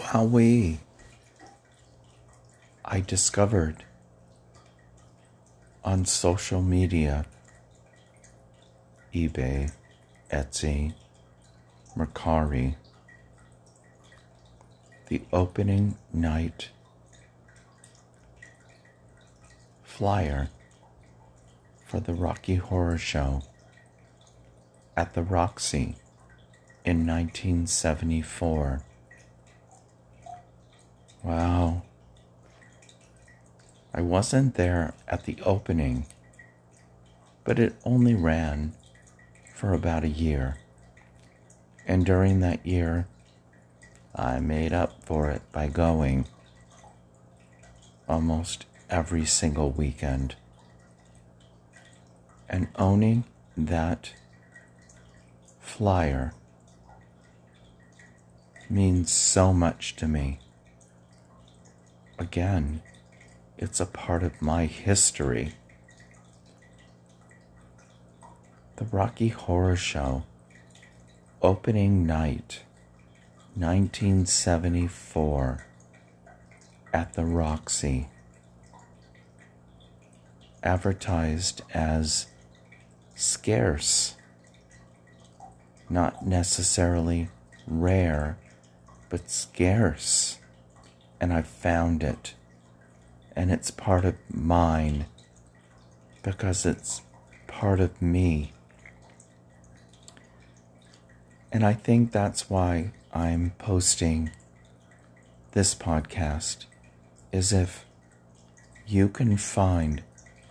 Wowee. I discovered on social media, eBay, Etsy, Mercari, the opening night flyer for the Rocky Horror Show at the Roxy in 1974. Wow. I wasn't there at the opening, but it only ran for about a year. And during that year, I made up for it by going almost every single weekend and owning that flyer means so much to me. Again, it's a part of my history. The Rocky Horror Show, opening night, 1974, at the Roxy, advertised as scarce, not necessarily rare, but scarce. And I found it. And it's part of mine because it's part of me. And I think that's why I'm posting this podcast is if you can find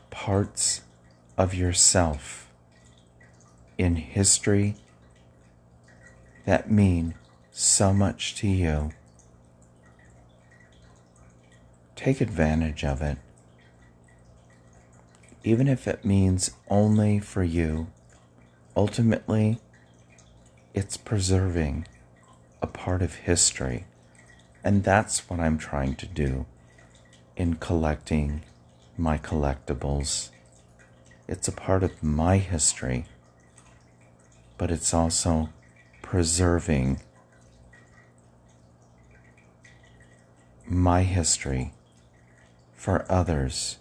parts of yourself in history that mean so much to you. Take advantage of it. Even if it means only for you, ultimately, it's preserving a part of history. And that's what I'm trying to do in collecting my collectibles. It's a part of my history, but it's also preserving my history for others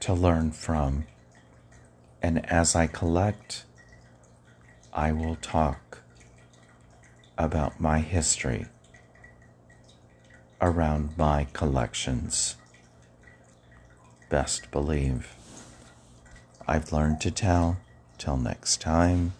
to learn from. And as I collect, I will talk about my history around my collections. Best believe. I've learned to tell. Till next time.